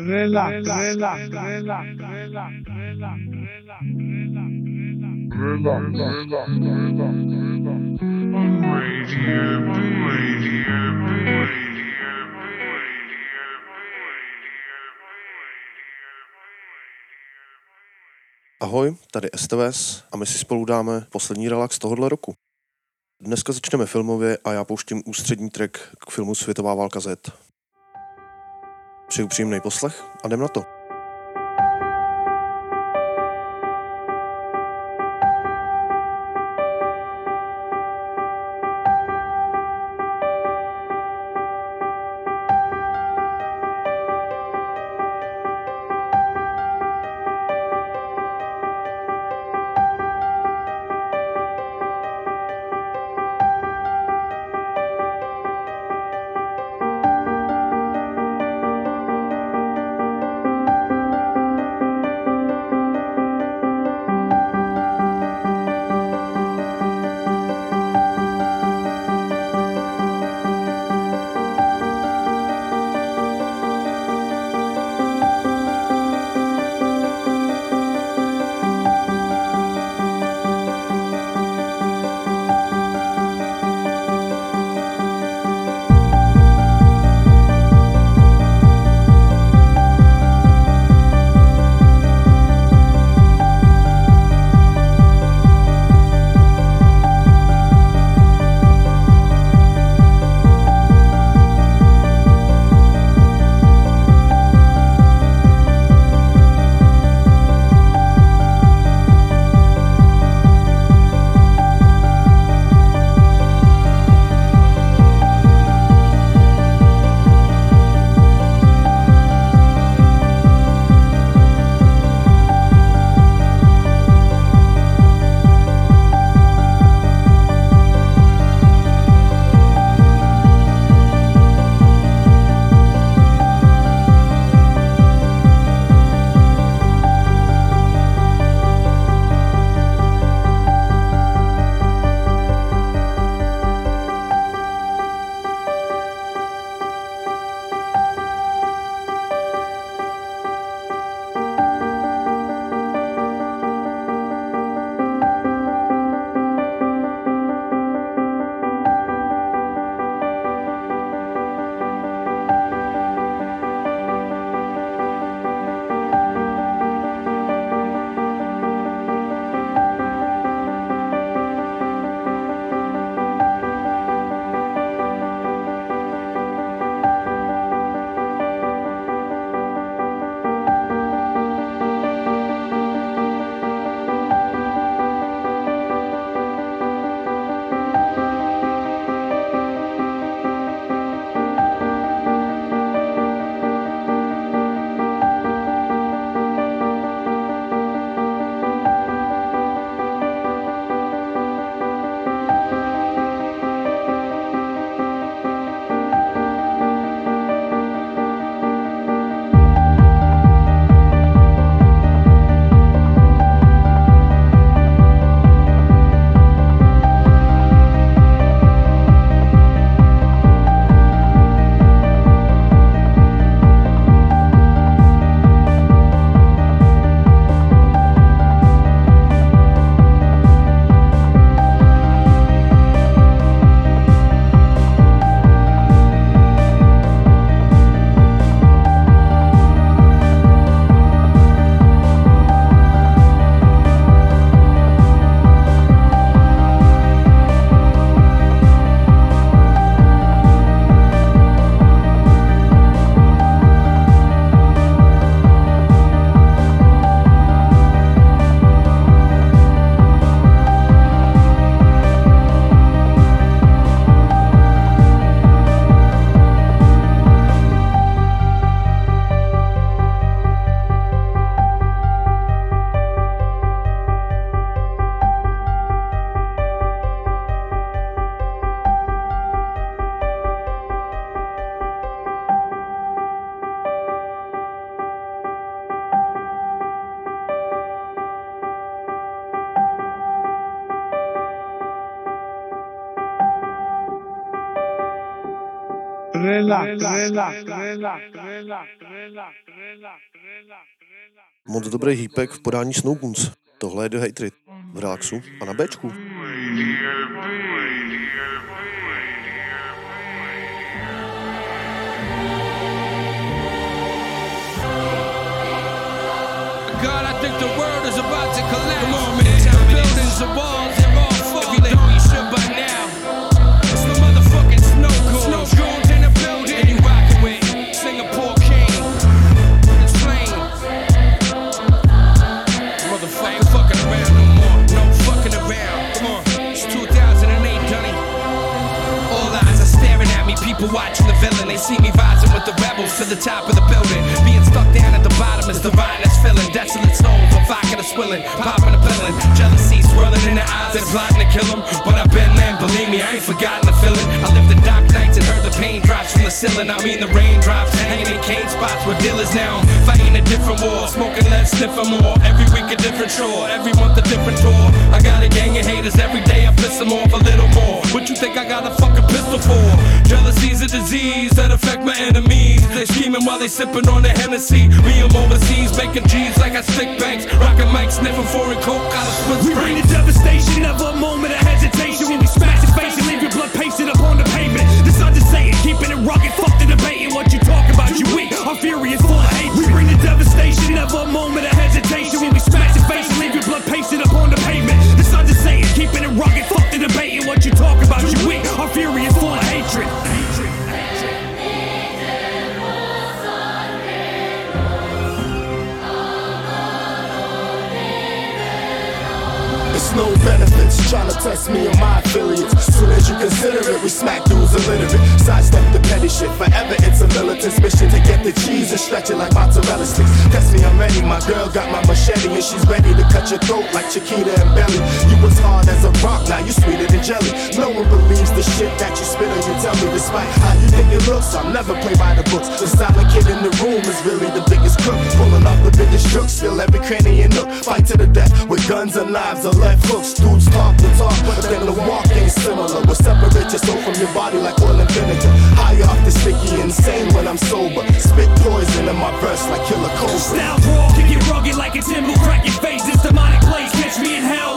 relax, relax, relax, relax, relax, relax, Radio B, Radio B, Ahoj, tady STVS a my si spolu dáme poslední relax tohohle roku. Dneska začneme filmově a já pouštím ústřední track k filmu Světová válka Z. Přeju příjemný poslech a jdem na to. Moc dobrý hýpek v podání Snowgoons. Tohle je The Hatred v relaxu a na Bčku. God, I think the world is about to collapse. Come on, man. Buildings, the walls, swilling. Popping a pillin'. Jealousy swirling in their eyes. They're plotting to kill them. But I've been there. Believe me, I ain't forgotten the feeling. I lived the dark nights and heard the pain drops from the ceiling. I mean the raindrops. Hanging in cane spots with dealers now. Fighting a different war. Smoking less, sniffing more. Every week a different chore. Every month a different tour. I got a gang of haters. Every day I piss them off a little more. What you think I got a fucking pistol for? Jealousy's a disease that affect my enemies. They scheming while they sipping on the Hennessy. Me, I'm overseas making G's like I stick banks. Rocking mics, sniffing foreign coke out of Swiss We bring the devastation, never a moment of hesitation. When we smash your face and leave your blood pasted up on the pavement. The sun's just saying, keeping it rugged, fuck the debating. What you talk about, you weak. Our fury is full of hate. We bring the devastation, never a moment of hesitation. When we smash your face and leave your blood pasted up on the pavement. The sun's just saying, keeping it rugged, fuck test me or my affiliates. Soon as you consider it, we smack dudes illiterate. Sidestep the petty shit. Forever it's a militant's mission to get the cheese and stretch it like mozzarella sticks. Test me, I'm ready. My girl got my machete and she's ready to cut your throat like Chiquita and Belly. You was hard as a rock, now you sweeter than jelly. No one believes the shit that you spit or you tell me. Despite how you think it looks, I'll never play by the books. The silent kid in the room is really the biggest crook. Pulling off the biggest crooks, fill every cranny guns and knives are left hooks. Dudes talk the talk, but then the walk ain't similar. We'll separate your soul from your body like oil and vinegar. High off the sticky, insane when I'm sober. Spit poison in my verse like killer cobra. Style raw, kick it rugged like a timber, crack your face. This demonic place, catch me in hell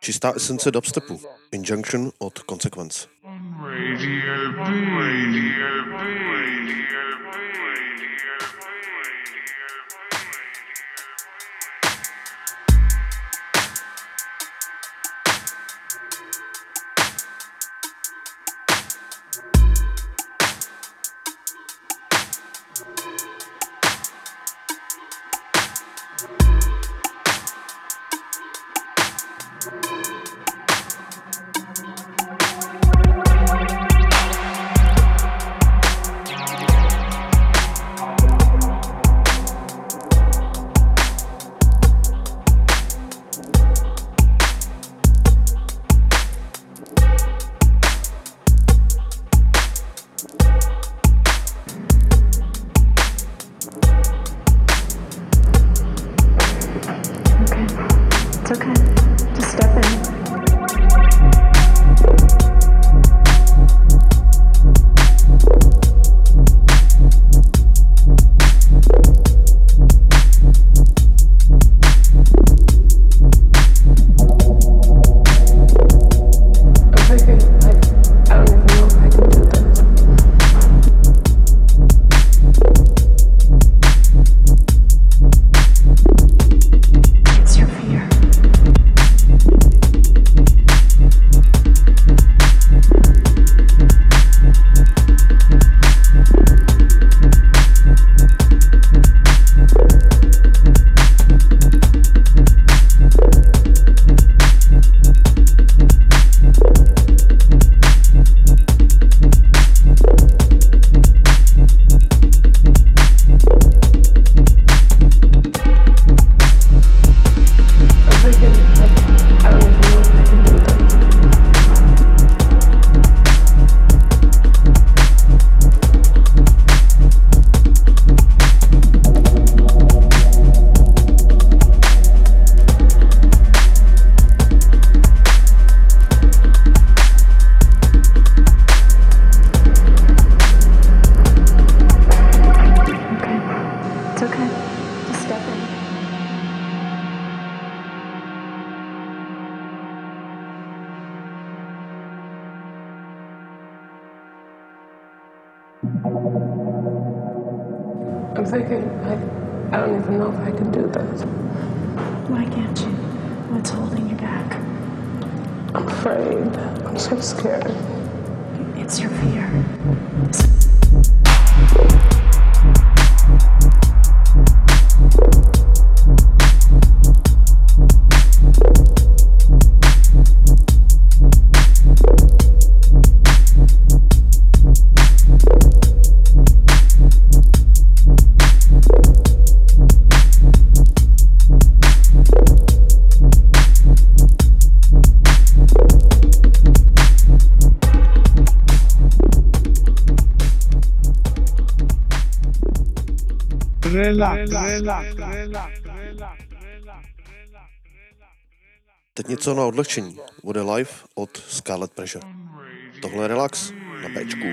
Čistá esence dubstepu. Injunction od Consequence. Radio. Radio. Radio Teď něco na odlehčení. Bude live od Scarlet Pressure. Tohle je relax na Bčku.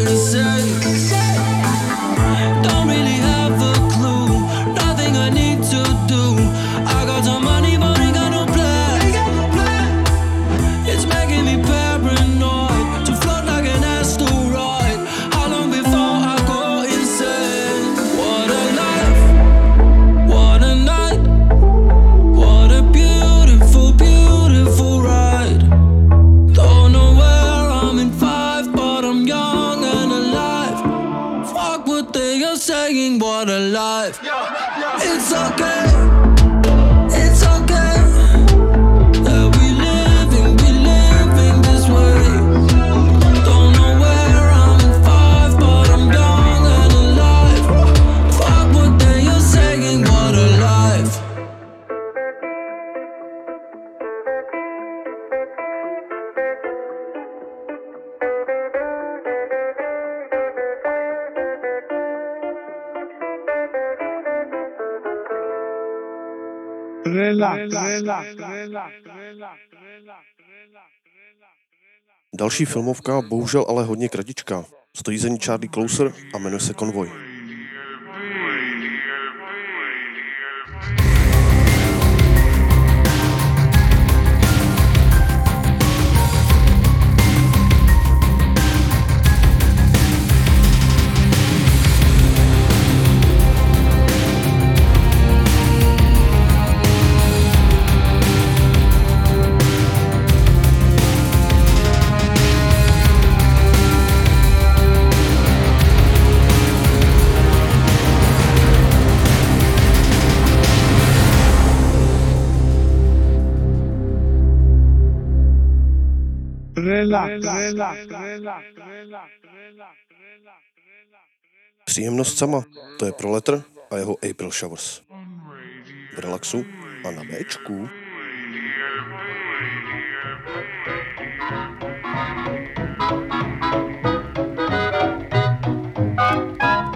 insane. Don't really Další filmovka, bohužel ale hodně kratičká. Stojí za ní Charlie Closer a jmenuje se Konvoj. Příjemnost sama, to je pro Letter a jeho April Showers. V relaxu a na Bčku. March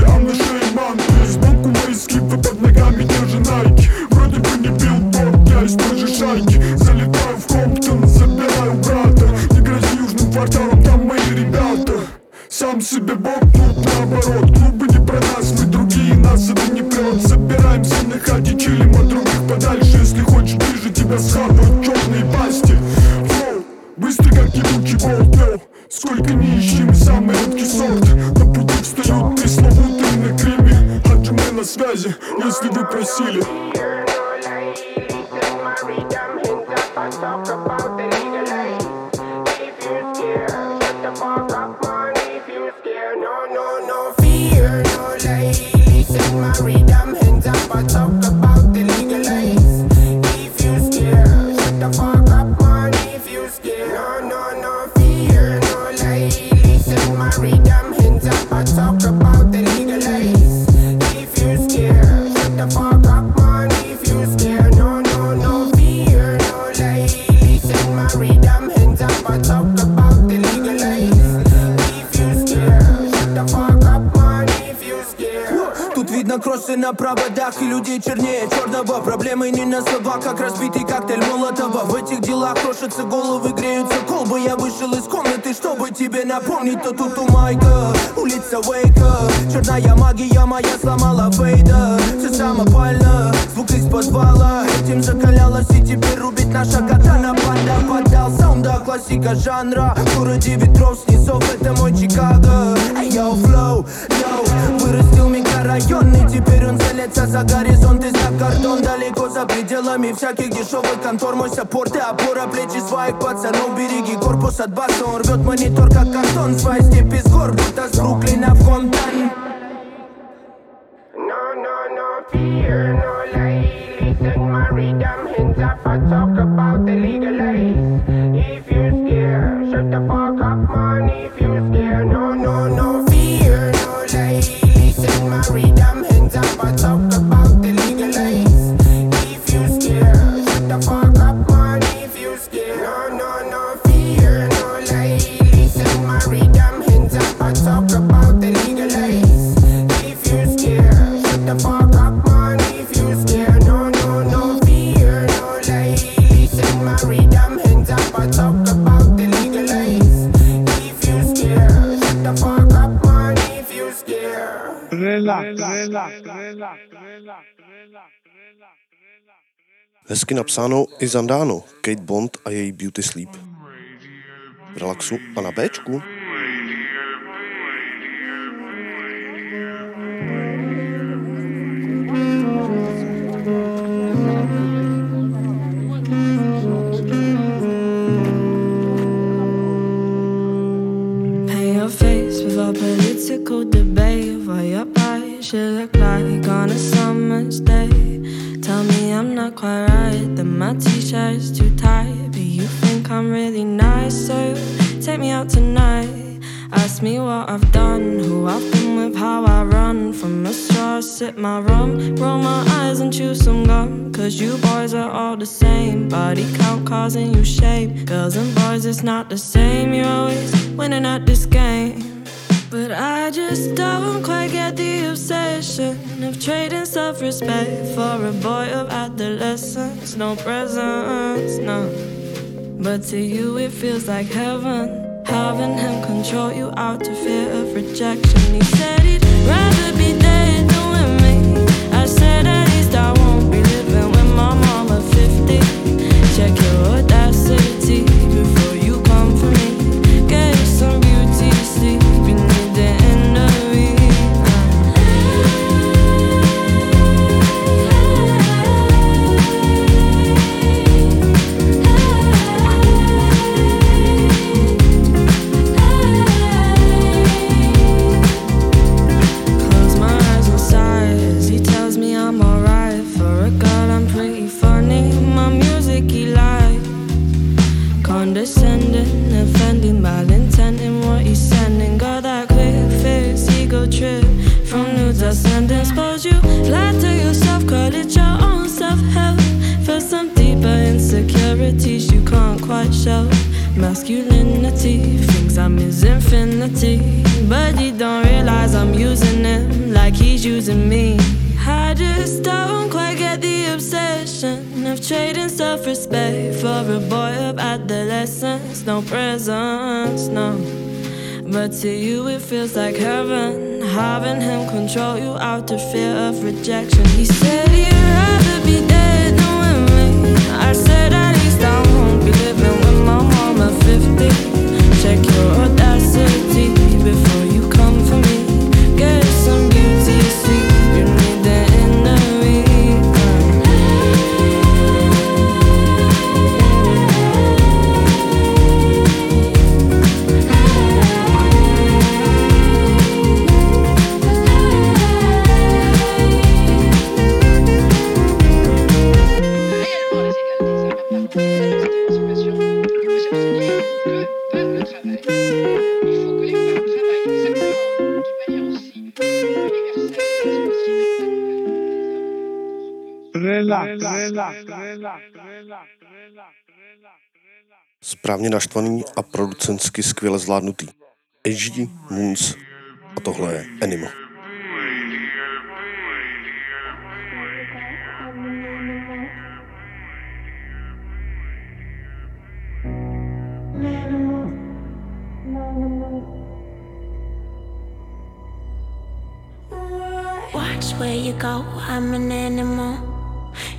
кварталом, там мои ребята. Сам себе бог, тут наоборот. Клубы не про нас, мы другие, нас это не прет. Собираемся на хате, чилим от других подальше. Если хочешь ближе, тебя схавают черные пасти. Флоу, быстро как ебучий болт, Сколько не ищем, самый редкий сорт. На пути встают пресловутые на криме Хаджиме на связи, если вы просили. Shut the проводах и людей чернее черного. Проблемы не на словах, как разбитый коктейль Молотова. В этих делах крошатся головы, греются колбы. Я вышел из комнаты, чтобы тебе напомнить. То тут у Майка, улица Уэйка. Черная магия моя сломала фейда. Все самопально, звук из подвала. Этим закалялась и теперь рубит наша катана Панда поддал саунда, классика жанра. В городе ветров снизов, это мой Чикаго. Эй, йоу, флоу, йоу. Вырастил микрорайон и теперь он целится за горизонт. И за кордон далеко за пределами всяких дешевых контор. Мой саппорт и опора плечи своих пацанов. Береги корпус от баса, он рвет монитор как картон. Свои степи с гор, будто с Бруклина в фонтан Hezky napsáno i zandáno. Kate Bond a její Beauty Sleep. V relaxu a na Bčku. Political debate While your body should look like on a summer's day. Tell me I'm not quite right That my t-shirt's too tight. But you think I'm really nice So take me out tonight. Ask me what I've done Who I've been with, how I run. From a straw, sip my rum. Roll my eyes and chew some gum. Cause you boys are all the same. Body count causing you shame. Girls and boys, it's not the same. You're always winning at this game But I just don't quite get the obsession Of trading self-respect For a boy of adolescence. No presents, no. But to you it feels like heaven. Having him control you out of fear of rejection. He said he'd rather správně naštvaný a producentsky skvěle zvládnutý. HD, Moons a tohle je Animo. Watch where you go, I'm an animal.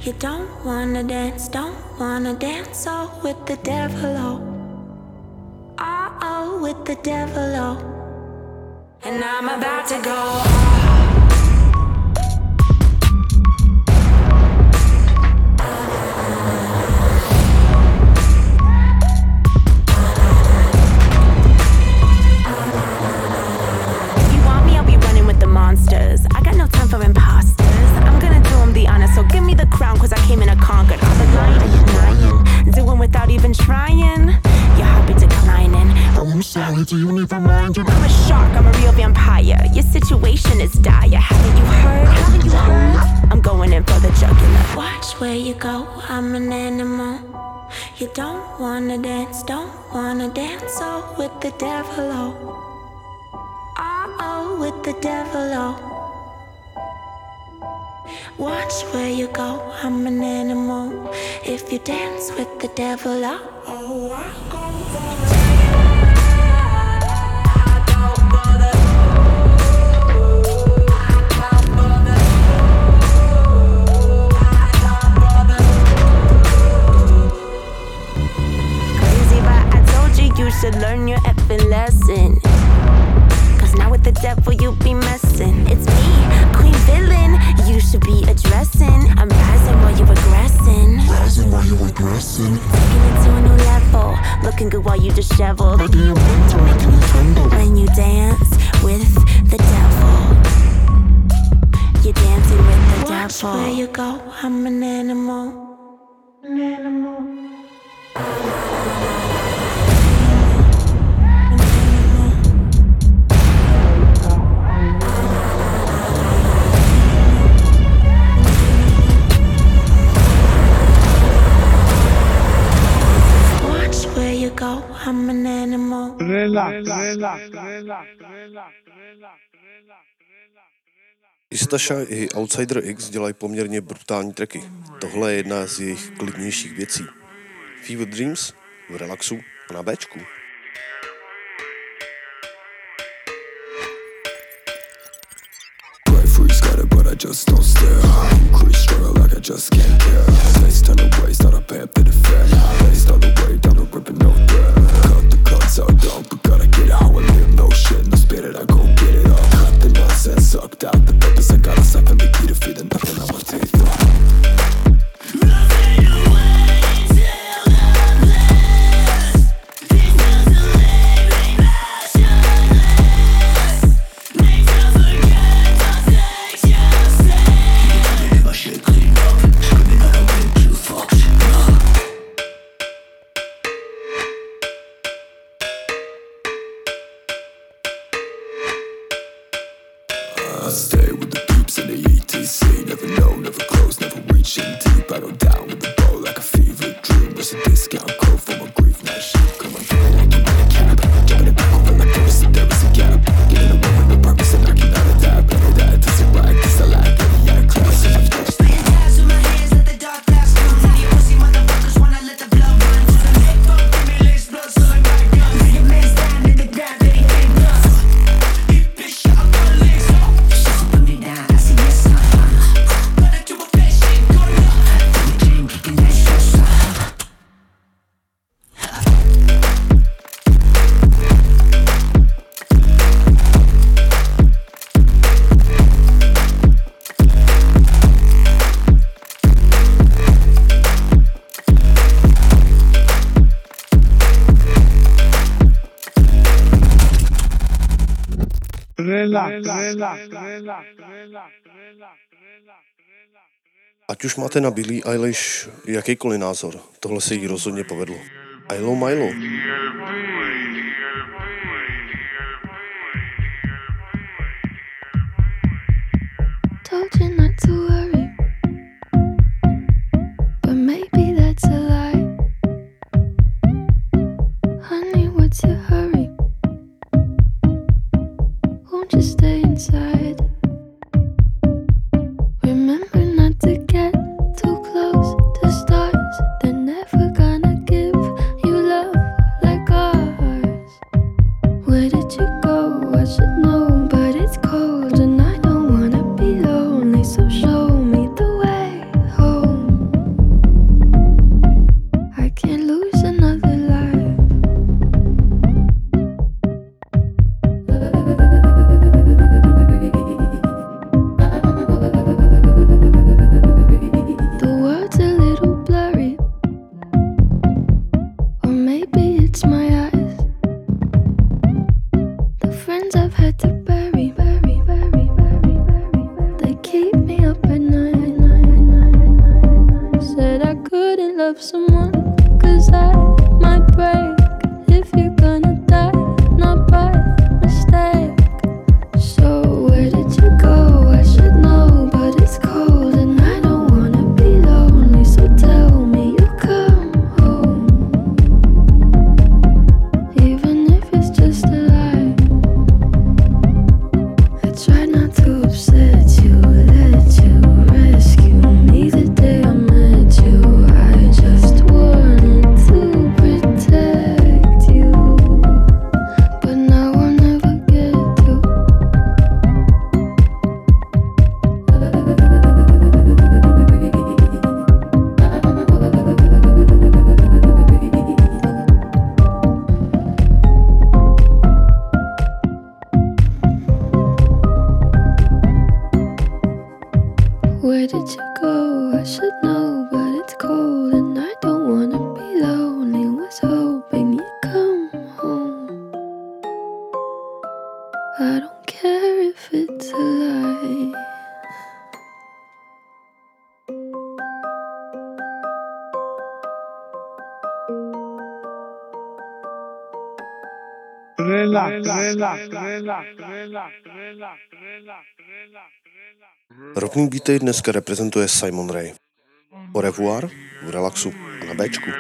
You don't wanna dance, don't wanna dance, oh, with the devil, oh. Oh, oh, with the devil, oh. And I'm about to go. You want me, I'll be running with the monsters. I got no time for imposters. I'm gonna do them the honor, so give me the crown, came in a conquered. I'm a lion, are you lying? Doing without even trying. Your heartbeat declining. Oh, I'm sorry, do you need mind? I'm a shark, I'm a real vampire. Your situation is dire. Haven't you heard? Haven't you heard? I'm going in for the jugular. Watch where you go, I'm an animal. You don't wanna dance, don't wanna dance, oh, with the devil, oh. Oh, oh, with the devil, oh. Watch where you go, I'm an animal. If you dance with the devil, oh, oh, I go for should learn your effing lesson. Cause now with the devil you be messing. It's me, Queen Villain. You should be addressing. I'm rising while you regressing. Rising while you regressing. Taking it to a new level. Looking good while you disheveled. Making you winter, making you tremble. When you dance with the devil. You're dancing with the Watch devil. where you go, I'm an animal. An animal. I'm an animal. Relax, relax, relax, relax. Istasha i Outsider X dělají poměrně brutální tracky. Tohle je jedna z jejich klidnějších věcí. Fever Dreams v relaxu a na Bčku. I just don't stare. Increase struggle like I just can't care. Taste turn away, start a path to the fair. Based all the way down the ribbon, no threat. Cut the cuts out, dog, but gotta get it how I live. No shit, no spirit, I go get it all. Cut the nonsense, sucked out the purpose. I gotta siphon the key to feed the nothing on my teeth. I Ať už máte na Billie Eilish jakýkoliv názor, tohle se jí rozhodně povedlo. Ilo Milo. Won't you stay inside? Rock'n'Beatej Beatej dneska reprezentuje Simon Ray. Au revoir, v relaxu a na Bčku.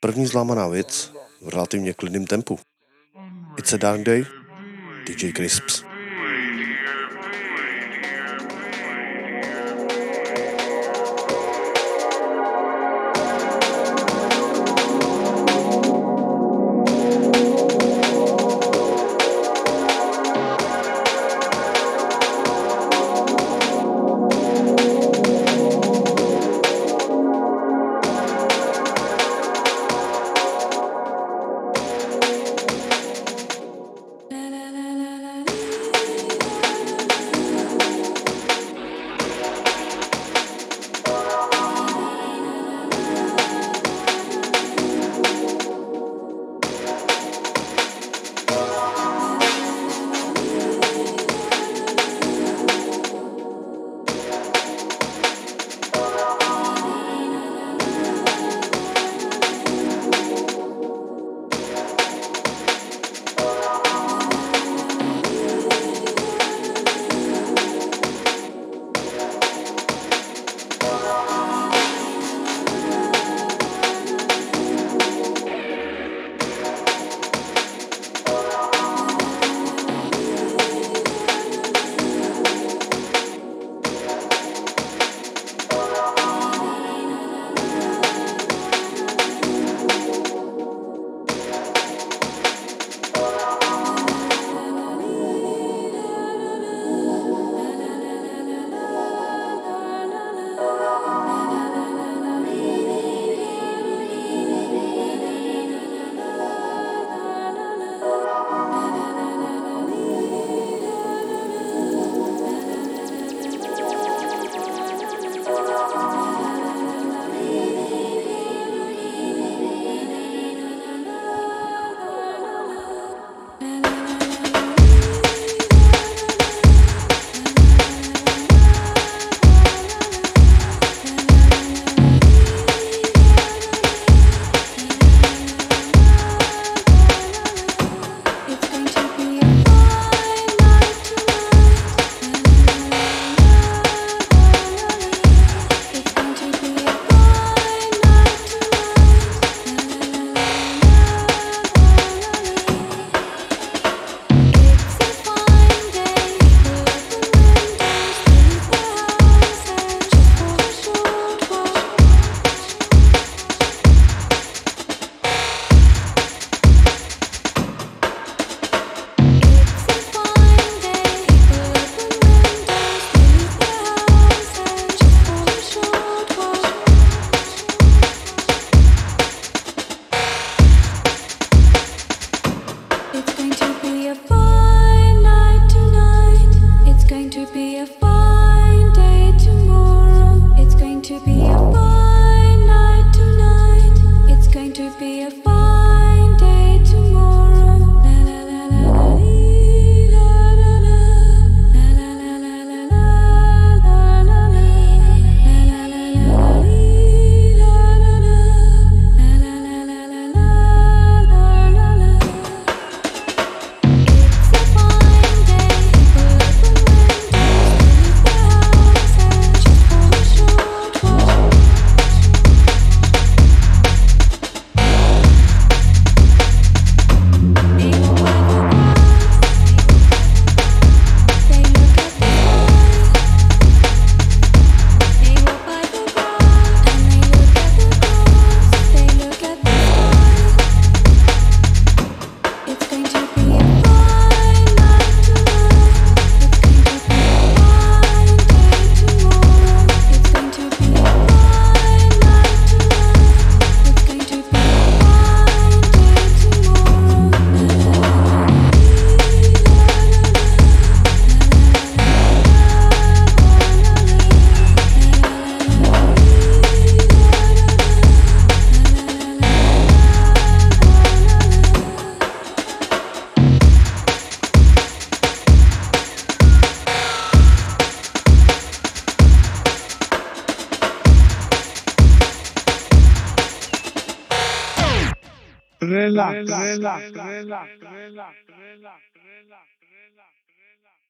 První zlámaná věc v relativně klidném tempu. It's a Dark Day, DJ Crisps.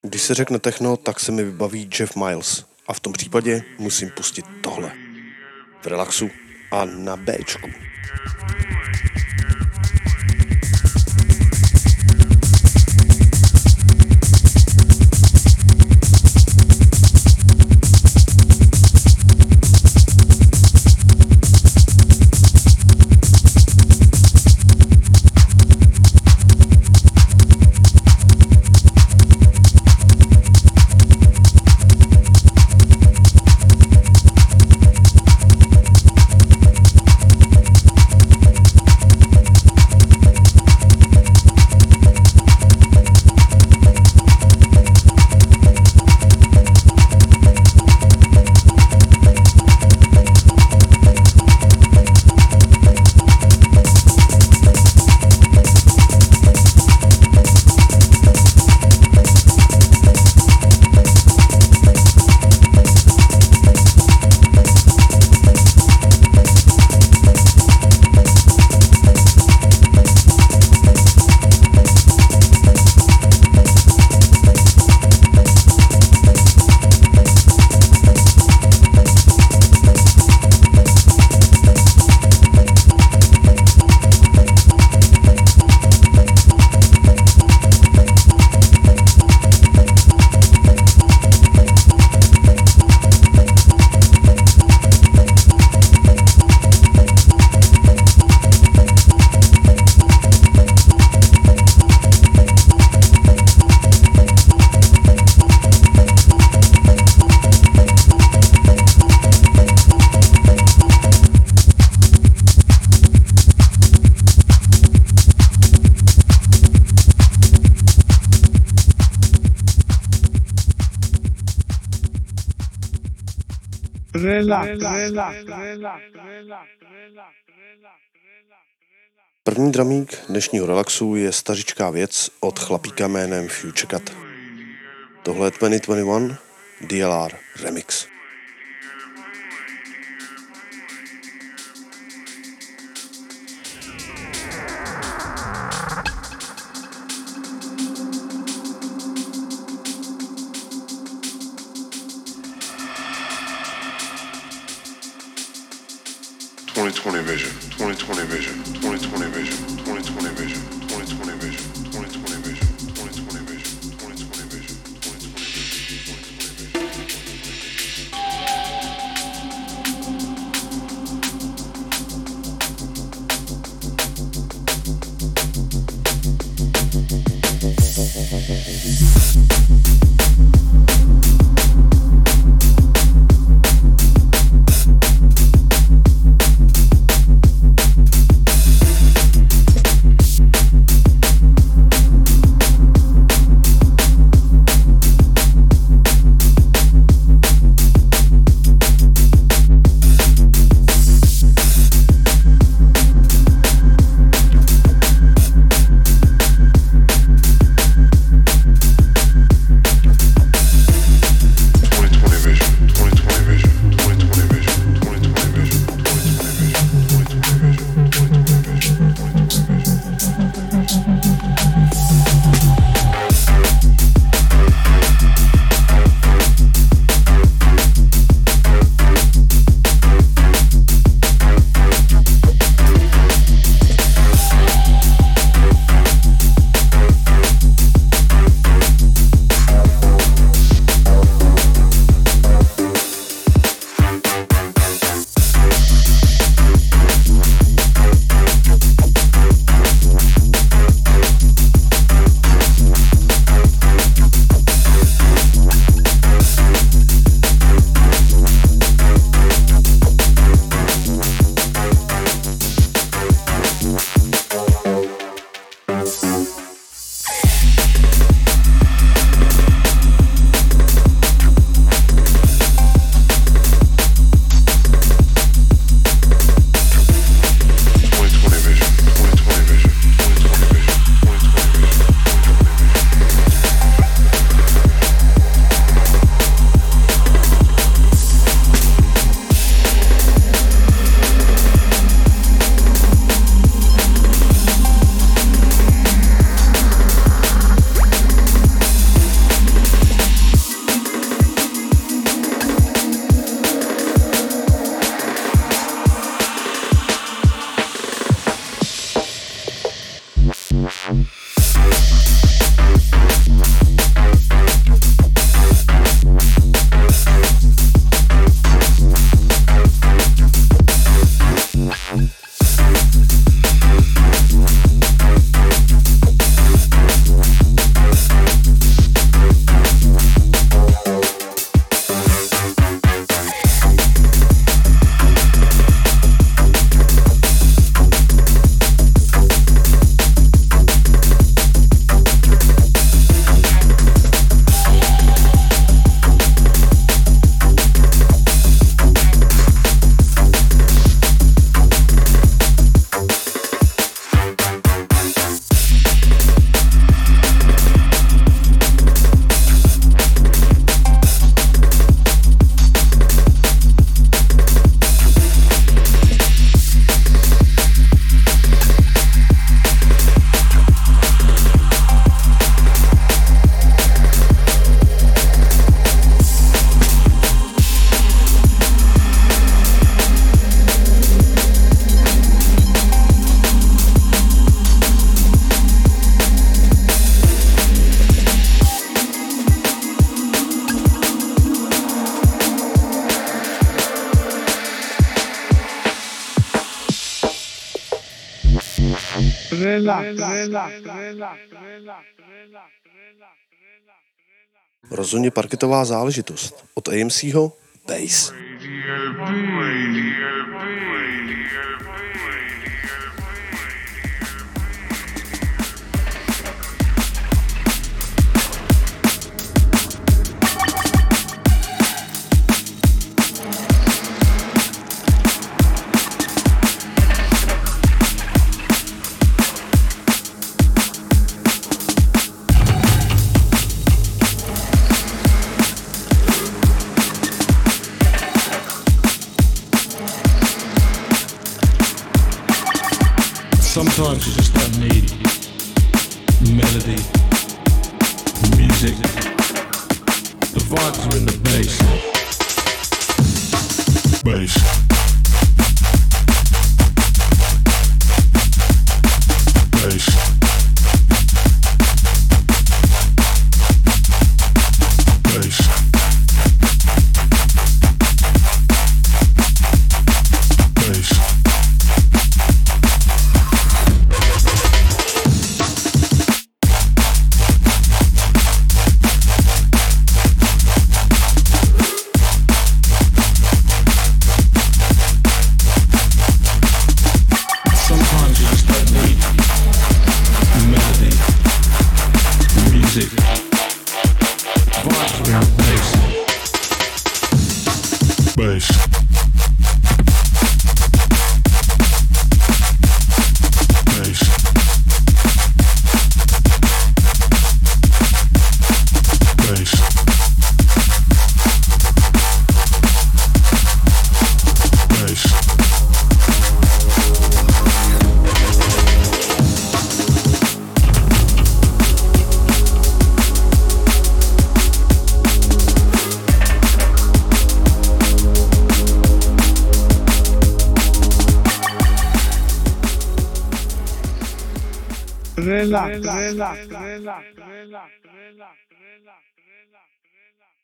Když se řekne techno, tak se mi vybaví Jeff Miles. A v tom případě musím pustit tohle. V relaxu a na Bčku. První dramík dnešního relaxu je stařičká věc od chlapíka jménem Future Cut. Tohle je 2021 DLR Remix. 2020 vision, 2020 vision, 2020 vision, 2020 vision. Rozhodně parketová záležitost. Od Bass. Sometimes you just don't need melody, music.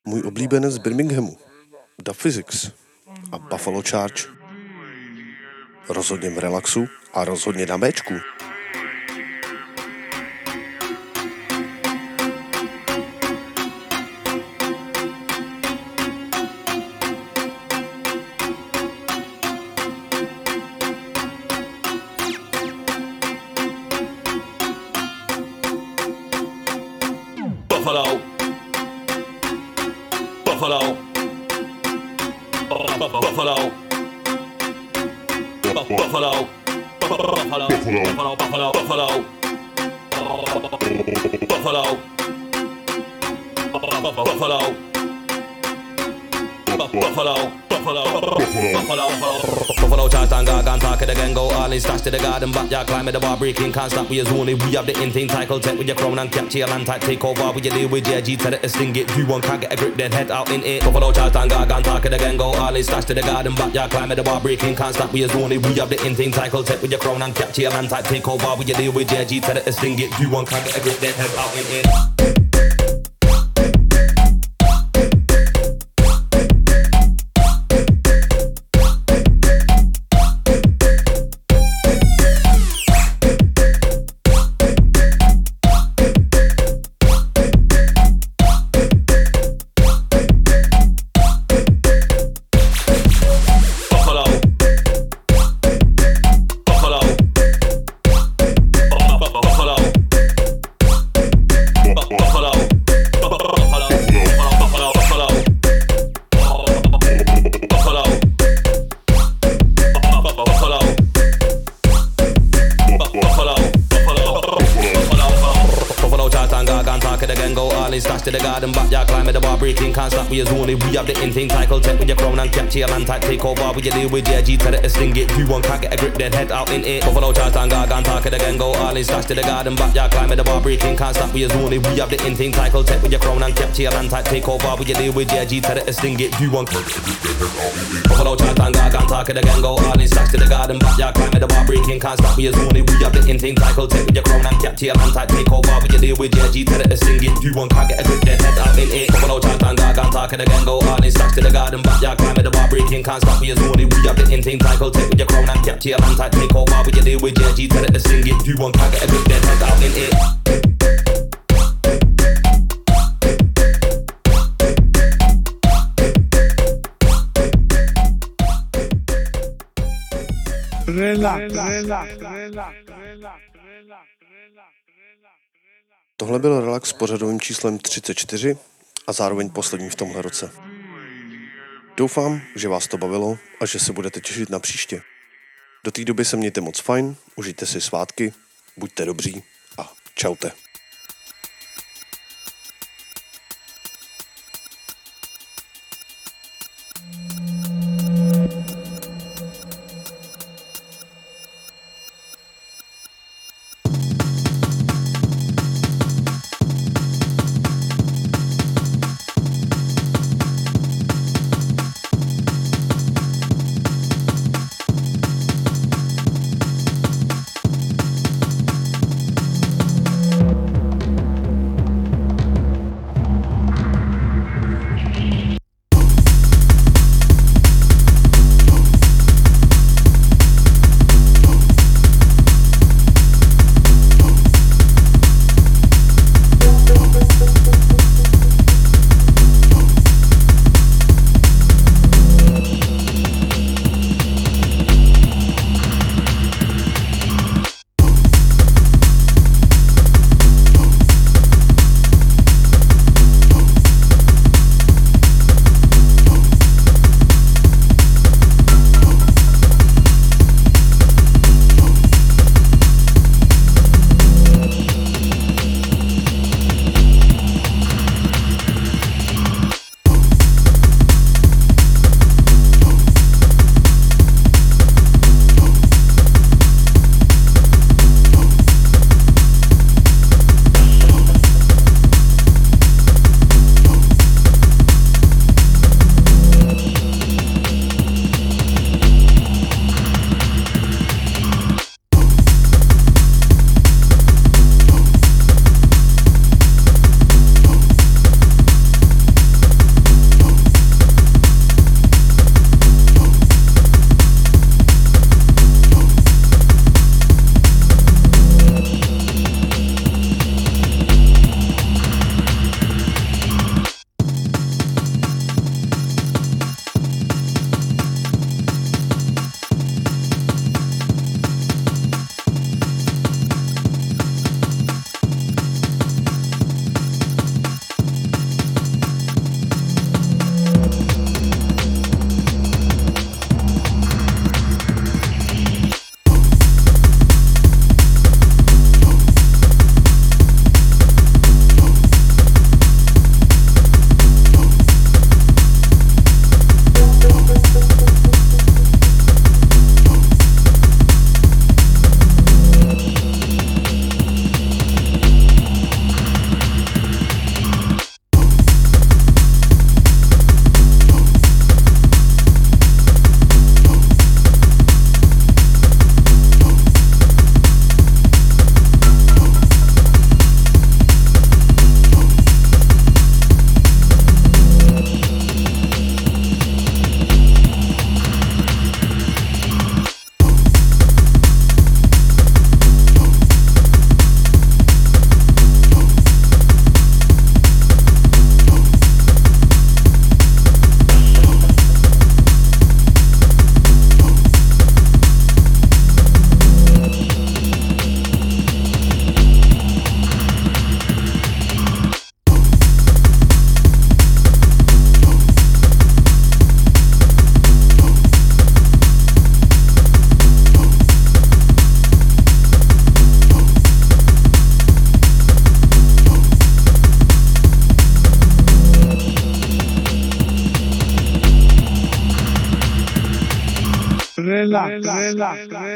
Můj oblíbenec z Birminghamu. Da Physics a Buffalo Charge. Rozhodně v relaxu a rozhodně na Bčku. Bar breaking, can't stop with your zone. We have the title, take with your crown and your land type, take over with your deal with JG to sting it. You one can't get a grip, then head out in it. Buffalo charge and gag and talk it again, go all in stash to the garden, backyard climb the bar breaking, can't stop with your zone. We have the title, take with your crown and your land type, take over with your deal with JG to sting it. You one can't get a grip, then head out in it. In stash to the garden, backyard climb at the bar breaking, can't stop with your zone. We have the in thing title, take with your crown and capture your land type, take over with your deal with your G, tell it to sting it. You one can't get a grip, then head out in it. Buffalo charge and gag and talk it again, go all in stash to the garden, backyard climb at the bar breaking, can't stop with your zone. We have the in thing title, take with your crown and capture your land type, take over with your deal with your G, tell it to sting it. You one Buffalo charge and gag and talk it again, go all in stacks to the garden, backyard, climb at the bar, breaking, can't stop, we is only, we have the instinct, cycle, take with your crown and cap to your hand tight, take over, with your deal with your G, tell it to sing it, you one can't get a grip, then head out in it, come on, chant and gag, and talk it again, go all in stacks to the garden, backyard, climb the bar, breaking, can't stop, we is only, we have the instinct, cycle, take with your crown and cap to your hand tight, take over, with your deal with your G, tell it to sing it, you one can't get a grip, then head out in it. Relax, relax, relax, relax. Tohle byl relax s pořadovým číslem 34 a zároveň poslední v tomhle roce. Doufám, že vás to bavilo a že se budete těšit na příště. Do té doby se mějte moc fajn, užijte si svátky, buďte dobří a čaute.